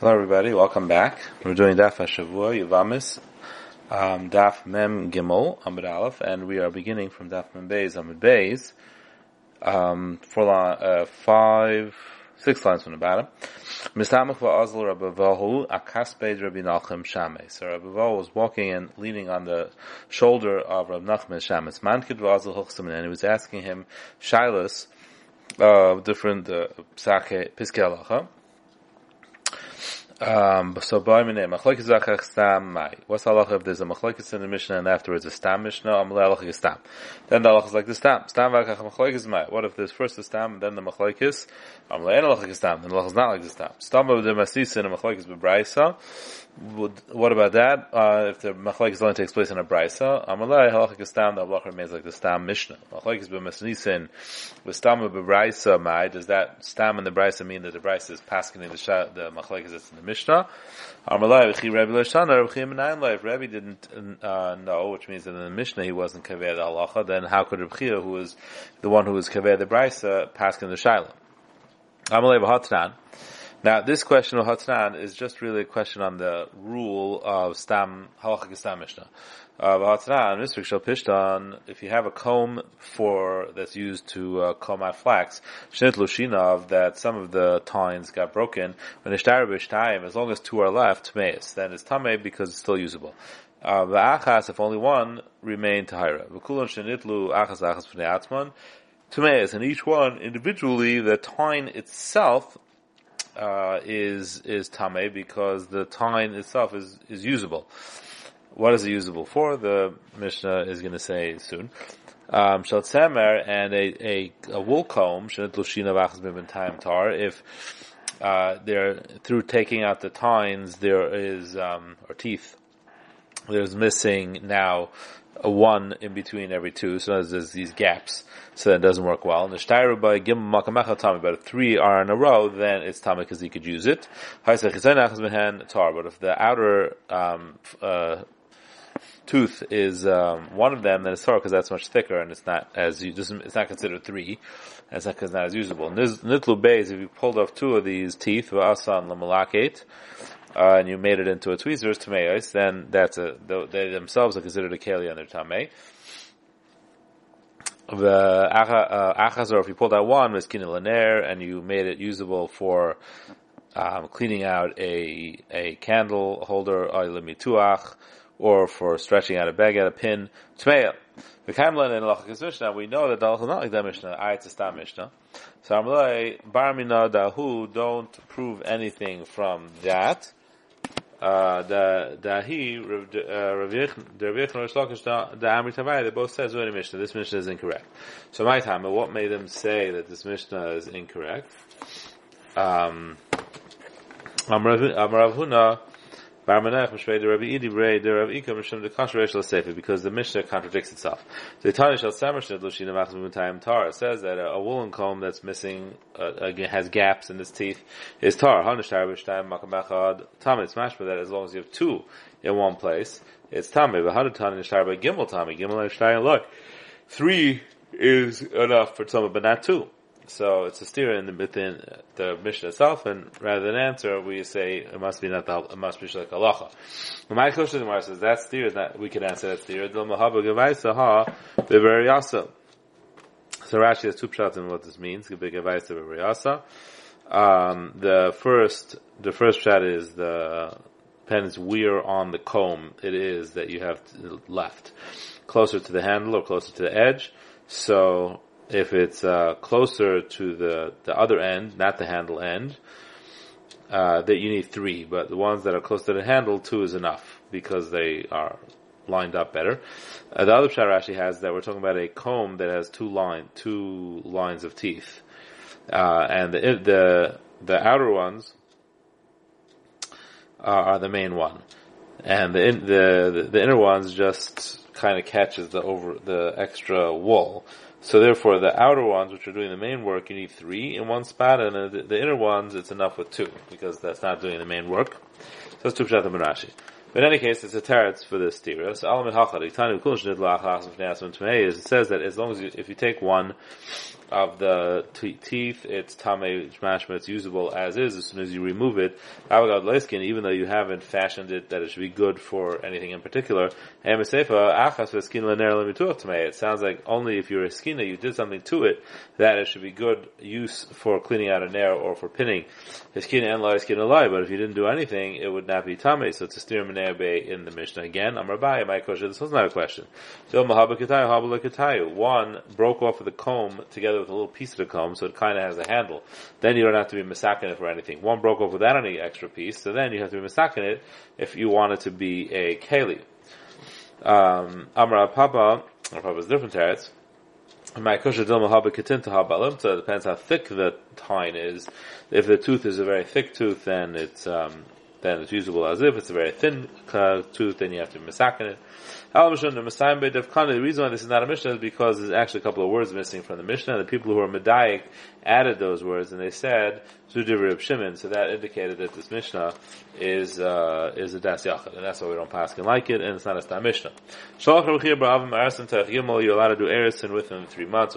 Hello, everybody. Welcome back. We're doing Daf Hashavua Yavamis, um, Daf Mem Gimel Amid Aleph, and we are beginning from Daf Mem Beis Amid Beis, um, four uh, five, six lines from the bottom. Misamach va'azl Rabbi Vahu akaspeid Rabbi Nachum Shames. So Rabbi Vahu was walking and leaning on the shoulder of Rabbi Nachum Shames. Mankid va'azl huchsim, and he was asking him shilas, uh, different, uh, psake, piskei. Um, so by my name, machlokes zachach stam mai. What's the halacha if there's a machlokes in the Mishnah and afterwards a stam Mishnah? I'm halacha stam. Then the halacha is like the stam. Stam v'achach machlokes mai. What if there's first the stam and then the machlokes? I'm halacha stam. Then the halacha is not like the stam. Stam of the masisa and machlokes b'braisa. What about that? Uh, if the machlokes only takes place in a brisa, amalei halacha stam. The halacha remains like the stam Mishnah. Machlokes b'masnisin with stam of b'braisa mai. Does that stam in the brisa mean that the brisa is passing the the machlokes that's in the Mishnah. If Rabbi didn't uh, know, which means that in the Mishnah he wasn't kaveh the halacha, then how could Rabbi Chia, who was the one who was kaveh the brisa, pass in the shaila? Amalai v'hatran. Now, this question of Hatnan is just really a question on the rule of Stam, Halacha Stam Mishnah. Hatnan, Mr. Shal Pishtan, if you have a comb for, that's used to uh, comb out flax, Shnit Lushinov, that some of the tines got broken, when Ishtar time, as long as two are left, Tmeis, then it's Tameh because it's still usable. Uh, the Achas, if only one, remain Tahira. V'kulon Shnitlu Achas Achas and each one individually, the tine itself uh, is is tame because the tine itself is is usable. What is it usable for? The Mishnah is going to say soon. Um, and a, a, a wool comb, time tar, if uh, they're through taking out the tines, there is um, or teeth. There's missing now a one in between every two, so there's these gaps, so that doesn't work well. And the shtairu by gim makamecha tami, but if three are in a row, then it's tami because he could use it. But if the outer um, uh, tooth is um, one of them, then it's tar because that's much thicker and it's not as it's not considered three. And it's not because not as usable. Nitlu beis, if you pulled off two of these teeth, v'asan lamalakate, uh, and you made it into a tweezers tameos, then that's a they themselves are considered a keli under tamei. The uh, or if you pulled out one, was kinelaner, and you made it usable for um, cleaning out a a candle holder, or for stretching out a bag out a pin, tmeya. The Kamlan in Lachakis Mishnah, we know that the is not like that Mishnah, Ayat Stam Mishnah. So Amalai, Barmina Dahu, don't prove anything from that uh, the the he Rav Yechon Rosh Lakish the Amri Tavai they both says in Mishnah this Mishnah is incorrect. So my time, what made them say that this Mishnah is incorrect? Um, Amrav Huna because the Mishnah contradicts itself. The Tanya Shal says that a, woolen comb that's missing, uh, has gaps in its teeth is Tar. Tam. It's mashma that as long as you have two in one place, it's Tameh. But Hanatan Nishtar by Gimel Tameh. Gimel Nishtar look. Three is enough for some, but not two. So it's a steer in the, within the Mishnah itself, and rather than answer, we say it must be not the, it must be like halacha. My question Gemara says that steer that we could answer that steer. The beveriyasa. So Rashi has two pshat in what this means. Um, the first, the first pshat is the depends where on the comb it is that you have left, closer to the handle or closer to the edge. So if it's uh, closer to the the other end, not the handle end, uh, that you need three. But the ones that are close to the handle, two is enough because they are lined up better. Uh, the other pshat Rashi has that we're talking about a comb that has two line two lines of teeth, uh, and the the the outer ones are the main one, and the the the, the inner ones just kind of catches the over the extra wool. So therefore, the outer ones, which are doing the main work, you need three in one spot, and the, the inner ones, it's enough with two because that's not doing the main work. So that's two and Rashi. But in any case, it's a teretz for this stira. So alamid hachad, is it says that as long as you, if you take one of the t- teeth, it's tame mashma, it's usable as is as soon as you remove it. Avagad leiskin, even though you haven't fashioned it that it should be good for anything in particular. It sounds like only if you're a skina, you did something to it, that it should be good use for cleaning out a nair or for pinning. Skina and lie, skina lie, but if you didn't do anything, it would not be tame, so it's a steer in the Mishnah. Again, I'm Rabbi, my question, this was not a question. One broke off of the comb together with a little piece of the comb, so it kind of has a handle. Then you don't have to be misaking it for anything. One broke off without any extra piece, so then you have to be misaking it if you want it to be a keli. Um, Amra Papa, or Papa's different teretz. My kosher dilma haba ketinta haba So it depends how thick the tine is. If the tooth is a very thick tooth, then it's um, then it's usable as if it's a very thin uh, tooth, then you have to misakin it. The reason why this is not a Mishnah is because there's actually a couple of words missing from the Mishnah. The people who are Medayik added those words and they said Zudivri of Shimon, so that indicated that this Mishnah is uh, is a Das Yachad, and that's why we don't pass and like it, and it's not a Stam Mishnah. You're allowed to do Erison within three months.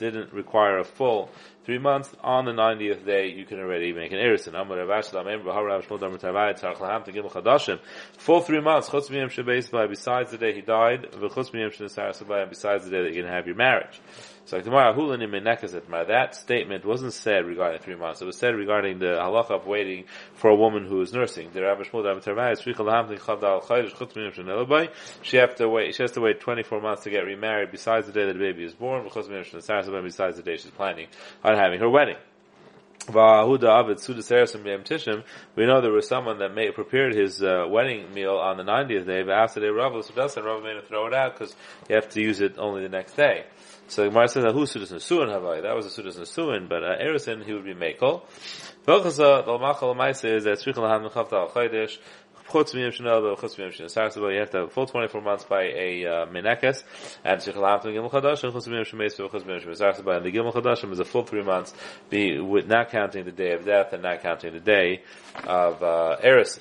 didn't require a full three months. On the 90th day, you can already make an erison. Full three months, besides the day he died, besides the day that you can have your marriage. So that statement wasn't said regarding three months. It was said regarding the halacha of waiting for a woman who is nursing. She have to wait. She has to wait 24 months to get remarried. Besides the day that the baby is born, besides the day she's planning on having her wedding. We know there was someone that prepared his uh, wedding meal on the 90th day, but after they Rav, so Rav made him throw it out because you have to use it only the next day. So the Gemara says that who's Sudas Nesuin Havai? That was a Sudas Nesuin, but uh, Erison, he would be Mekel. Velchasa, the Machal Maisa is that Tzrichel Han Mechavta Al Chaydish, Chutz Miyam Shanel, Chutz Miyam Shanel, you have to have full 24 months by a uh, Menekes, and Tzrichel Han Gimel Chadash, and Chutz Miyam Shemes, Chutz Miyam Shemes and the Gimel Chadashim is a full three months, be, with not counting the day of death and not counting the day of uh, Erison.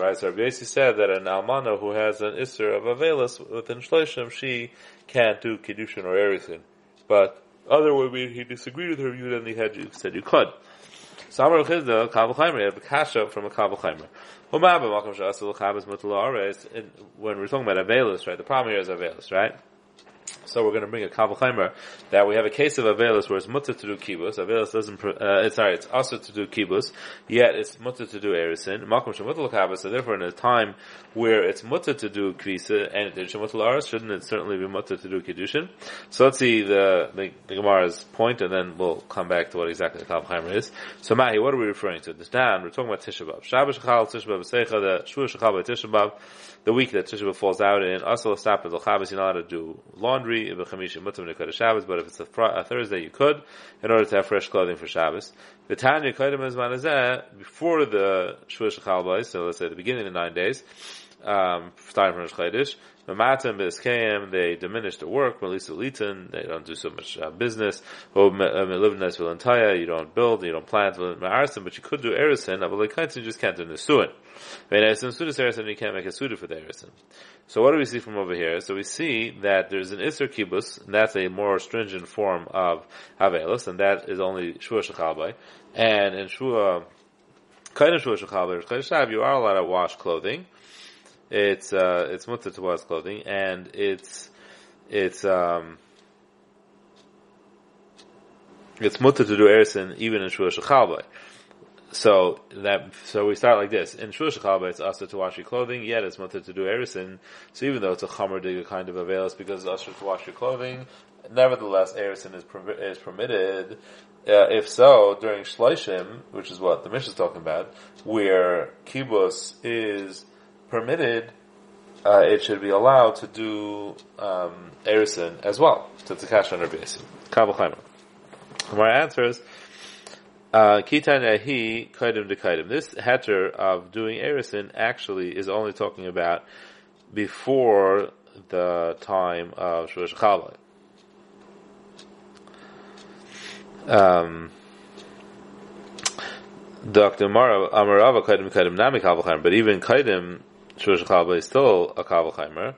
Right? So Rabbi said that an Almana who has an Isser of Avelis within Shloshim, she can't do Kiddushin or everything. But other he disagreed with her view, and he had you said you could. So Amar Chizda, Kabel have a kasha from a Kabel. When we're talking about Avelis, right? The problem here is Avelis, right? So we're going to bring a kavachaimer that we have a case of Avelis where it's mutter to do kibus. Avelis doesn't, uh, it's, sorry, it's also to do kibus, yet it's mutter to do erisin. Makom shemutal kabas, so therefore in a time where it's mutter to do kvisa and it's shemutal aras, shouldn't it certainly be mutter to do kiddushin? So let's see the, the, the Gemara's point and then we'll come back to what exactly the kavachaimer is. So Mahi, what are we referring to? This down, we're talking about Tisha B'Av. Shabbos Shachal, Tisha B'Av, Seicha, the Shua Shachal by the week that Tisha B'Av falls out in, Asal Estapet, the Chavos, you're not allowed to do laundry, but if it's a, a, Thursday, you could, in order to have fresh clothing for Shabbos. The Tanya Kaidim is Manazeh, before the Shua Shechal so let's say the beginning of the nine days, um, starting from Rosh Chodesh, Mamatim b'eskeim, they diminish the work. Melisa litin, they don't do so much uh, business. Or melivnes v'lantaya, you don't build, you don't plant ma'arsim, but you could do erison. But you just can't do nesuin. So what do we see from over here? So we see that there's an iser kibus, and that's a more stringent form of havelus, and that is only shua shechalbai. And in shua, kind of shua shechalbai, you are allowed to wash clothing it's uh, it's mutter to wash clothing, and it's it's um, it's mutter to do erison even in shua shechalbai. So that so we start like this in shua shechalbai it's also to wash your clothing. Yet it's mutter to do erison. So even though it's a chamer diga kind of avails because it's also to wash your clothing, nevertheless erison is is permitted. Uh, if so, during shloshim, which is what the Mishnah is talking about, where kibus is permitted, uh, it should be allowed to do um, as well. So it's a cash under basin. Kabel My answer is Kitan Ahi Kaidim Kaidim. This heter of doing erison actually is only talking about before the time of Shush Chalai. Um, Dr. Amarava Kaidim Kaidim Nami Kavalchaimer, but even Kaidim Shush Chalai is still a Kavalchaimer.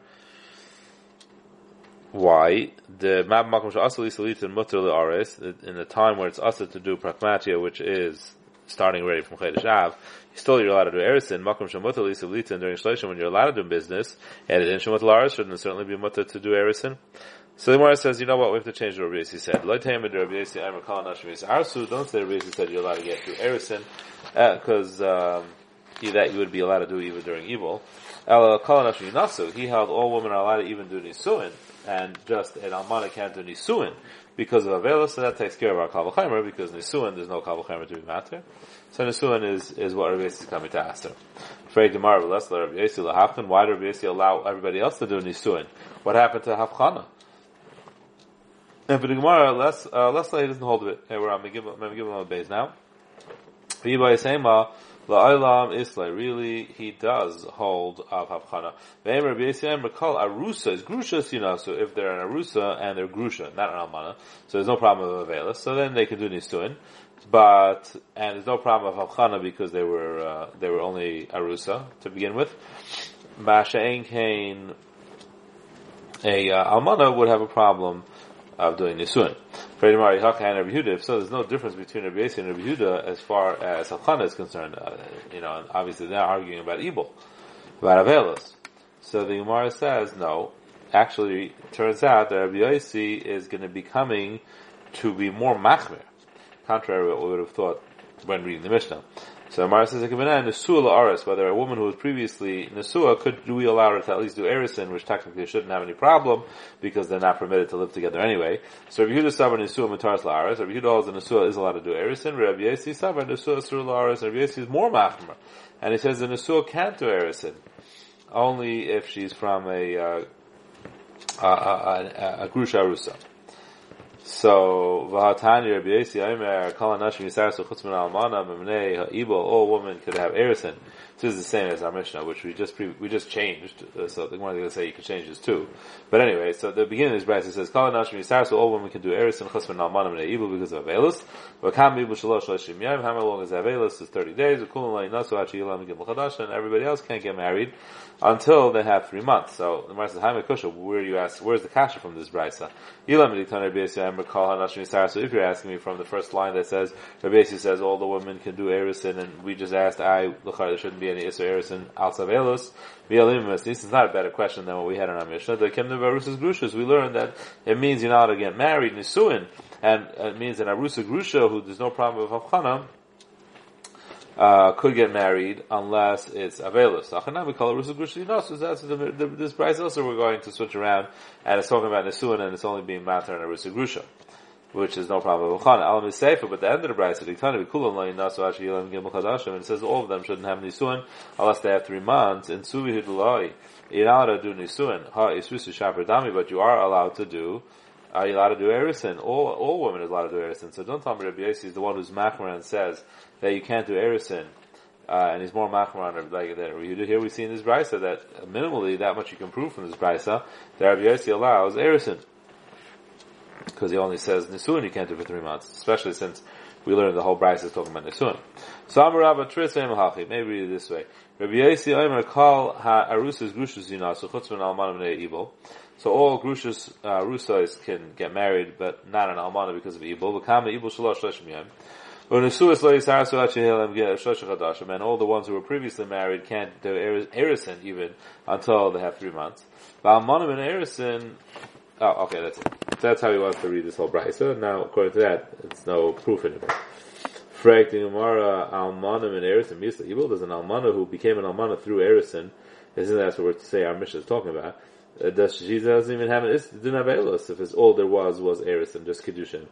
Why? The Mab Makom Shasali Salit and Mutter Ares, in the time where it's usher to do Pragmatia, which is starting already from Chedesh Av, still you're allowed to do Erisin, Makom Shemutter Lisa during Shloshim when you're allowed to do business, and in Shemutter Ares shouldn't certainly be Mutter to do Erisin. So the Gemara says, you know what, we have to change what Rabbi Yossi said. Don't say Rabbi Yossi said you're allowed to get through Erisin, because, uh, um, that you would be allowed to do even during evil. He held all women are allowed to even do Nisuin, and just an Almana can't do Nisuin because of Avela, so that takes care of our Kavachaimer, because Nisuin, there's no Kavachaimer to be matter. So Nisuin is, is what Rabbi Yossi is coming to ask her. Frey Gemara, let Rabbi Yossi lahafkan. Why did Rabbi Yossi allow everybody else to do Nisuin? What happened to Hafchana? And for the Gemara, let's, uh, let's say he doesn't hold of it. Hey, we're on Megillah base now. Yibai Sema, La'olam Islay. Really, he does hold of Havchana. Ve'em Rabbi Yisrael recall Arusa is Grusha so if they're an Arusa and they're Grusha, not an Almana, so there's no problem with Avelis, so then they can do Nistuin. But, and there's no problem of Havchana because they were, uh, they were only Arusa to begin with. Masha'en Kain, a uh, Almana would have a problem of doing Nisuin. So, there's no difference between Rabbi Yossi and Rabbi Yehuda as far as Halchana is concerned. Uh, you know, obviously they're arguing about Ebel, about Avelos. So the Gemara says, no, actually, turns out that Rabbi Yossi is going to be coming to be more machmer, contrary to what we would have thought when reading the Mishnah. So Amar says, Nesua Aris, whether a woman who was previously Nesua, could we allow her to at least do Erison, which technically shouldn't have any problem, because they're not permitted to live together anyway. So Rabbi Yehuda Sabar Nesua Mataris La'aris, Rabbi Yehuda that Nesua is allowed to do Erison, Rabbi Yesi Sabar Nesua Sur La'aris, Rabbi Yesi is more Machmer. And he says the Nesua can't do Erison, only if she's from a, uh, a, a, a, a Grusha Rusa. So v'hatani Rabbi Yossi Aimer Kol Nashim Yisarasu Chutz Min Almana Memnei Ha'ibol all women could have Erison. This is the same as our Mishnah, which we just pre- we just changed. Uh, so the one going to say you can change this too. But anyway, so the beginning of this it says Kol Nashim Yisarasu all women can do Erison Chutz Min Almana Memnei Ibol because of Avelus. V'kam Ibol Shalosh Shloshim Yom. How long is Avelus? Is thirty days. V'kulam Lai Nasu Hachi Yilam Gimel Chadash, and everybody else can't get married until they have three months. So the Gemara says, "Haime Kusha, where you ask? Where's the kasha from this brisa?" So if you're asking me from the first line that says Rabbi says all the women can do erison, and we just asked, "I there shouldn't be any iser erison outside elus." This is not a better question than what we had in our Mishnah. The Kemne Varusas Grushas, we learned that it means you're not to get married, Nisuin, and it means an Arusa Grusha, who there's no problem with Havchana, uh, could get married unless it's Avelos. avelus. we call it rusa That's the, the, this price also we're going to switch around, and it's talking about nesuin, and it's only being matter in a rusa grusha, which is no problem. Is safer, but the end of the price, the Iktana bikulam layin nasu ashi yilam gimel and it says all of them shouldn't have nisuin unless they have three months. In suvi hidulai, to do nisuin. Ha isusu shaper dami, but you are allowed to do are you allowed to do erison? All all women are allowed to do erison. So don't tell me Rabbi Yossi is the one who's machmer and says that you can't do erison, uh, and he's more machmer on like that. Here we see in this brisa that minimally that much you can prove from this brisa that Rabbi Yossi allows erison because he only says nisuin you can't do for three months, especially since we learned the whole brisa is talking about nisuin. So Amarabba Trisay Mahachi. Maybe read it this way. Rabbi Yossi Omer call ha arusas grushas yinasu chutz min almanim evil. So all grushas uh, rusais can get married, but not an almana because of evil. V'kama evil shalosh shleshim yom. And all the ones who were previously married can't do erison even until they have three months. Ba'almanim and erison, oh, okay, that's it. That's how he wants to read this whole brisa. Now, according to that, it's no proof anymore. Frag the Gemara, Almanim and Erison Misla Evil. There's an Almana who became an Almana through Erison. Isn't that what we're to say our Mishnah is talking about? Uh, does she doesn't even have an is didn't have Elos if it's all there was was Erison, just Kedushin.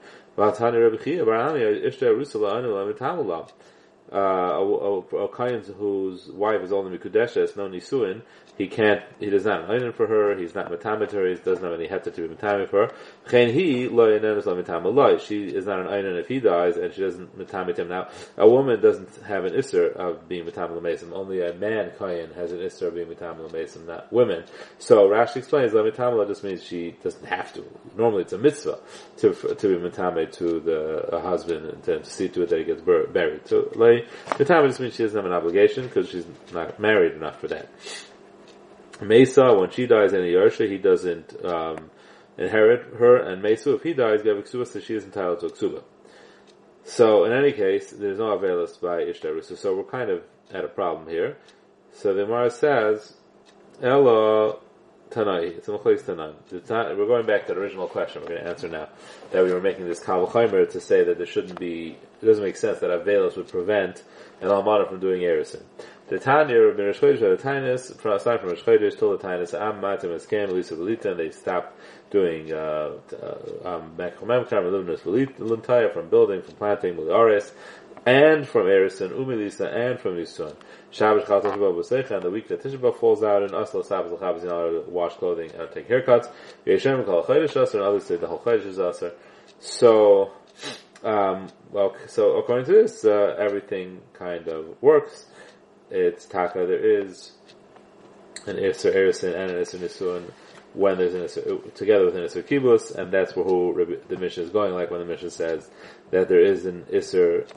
Uh, a, a, a whose wife is only mikudeshes, no nisuin, he can't, he does not have for her, he's not metamit her, he doesn't have any heta to be metamit for her. He, lo metamit She is not an einan if he dies, and she doesn't metamit him. Now, a woman doesn't have an isser of being metamit l'mesim. Only a man kayan has an isser of being metamit l'mesim, not women. So Rashi explains lo just means she doesn't have to. Normally it's a mitzvah to, to be metamit to the husband and to, see to it that he gets buried. So, lo metamit just means she doesn't have an obligation because she's not married enough for that. Mesa, when she dies in a he doesn't um, inherit her, and Mesu, if he dies, Gav Ksuba, so she is entitled to Ksuba. So, in any case, there's no Avelis by Ishtarusu, so we're kind of at a problem here. So the Gemara says, Ella Tanai, it's a Machlis Tanan. We're going back to the original question we're going to answer now, that we were making this Kavachaimer to say that there shouldn't be, it doesn't make sense that Avelis would prevent an Almana from doing Erison. The Tanya of Rosh Chodesh the Tainus, aside from Rosh till the Tainus, Am Matim Eskem, Lisa Velita, and they stopped doing, uh, uh um, Mechomem Kar, Luminous Velita, from building, from planting, Muliaris, and from Erison, Umilisa, and from Nisun. Shabbos Chal Tisha B'Secha, and the week that Tisha Falls out, and Asla Shabbos L'Chabbos, in order to wash clothing and take haircuts. Yeshem Kal Chodesh Aser, and others say the whole Chodesh is Aser. So, um, well, so according to this, uh, everything kind of works it's taka. There is an Isser Erison and an Isser Nisun when there's an Isser, together with an Isser Kibbutz, and that's where who the mission is going, like when the mission says that there is an Isser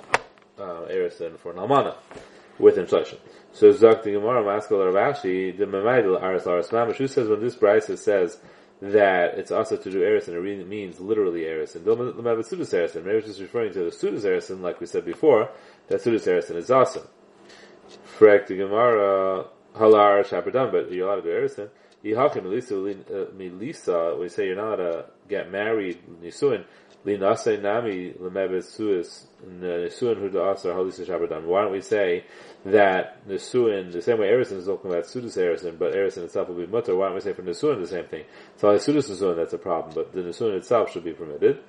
uh, Erison for Nalmana with inflation. So Zak the Gemara Maskal Ravashi the Memaidel Aris Laris Mamish who says when this Brisa says that it's also to do Erison, it means literally Erison. The Sudas Erison, maybe it's just referring to the Sudas Erison, like we said before, that Sudas Erison is awesome. Correct the Gemara halar shabradan, but you're allowed to do erison. Milisa, uh, we say you're not allowed to get married nisuin. Nisuin. Why don't we say that nisuin the same way erison is talking about sudus erison, but erison itself will be mutter? Why don't we say for nisuin the same thing? So like sudus nisuin that's a problem, but the nisuin itself should be permitted.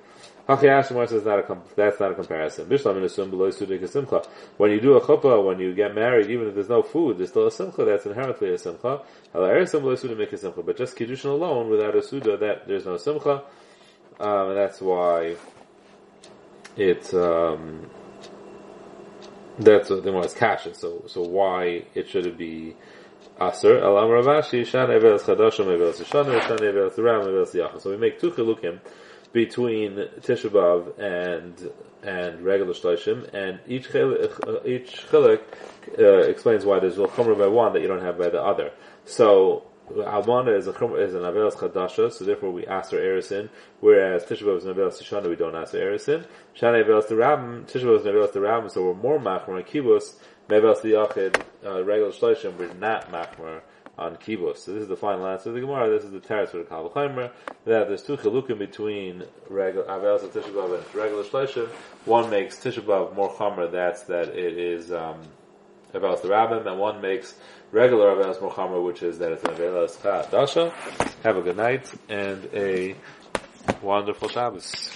Says not a that's not a comparison. Bishlam in asum below sudik simcha. When you do a chuppah, when you get married, even if there's no food, there's still a simcha that's inherently a simcha. But just kiddushin alone, without a suda, that there's no simcha, um, and that's why it's um, that's what the more is. So so why it should be aser? Alam Ravashi shan evelas chadashim evelas yishanu shan evelas ram evelas yachas. So we make two chilukim between Tisha B'Av and and regular shloshim, and each chilik, each chilik uh, explains why there's a chumrah by one that you don't have by the other. So Almana is a is an avelas chadasha, so therefore we ask her erison, whereas Tisha B'Av is an avelas tishana, we don't ask her erison. Shana avelas the rabim, Tisha B'Av is an avelas the rabim, so we're more machmer on kibbutz. Mevelas the yachid, uh, regular shloshim, we're not machmer on kibbutz. So this is the final answer of the Gemara. This is the teretz for the Kavachaimer that there's two chilukim between regular Avelis and Tisha and regular Shleishim. One makes Tisha more chomer. That's that it is um, Avelis the Rabbim, and one makes regular more chomer, which is that it's an Avelis Dasha. Have a good night and a wonderful Shabbos.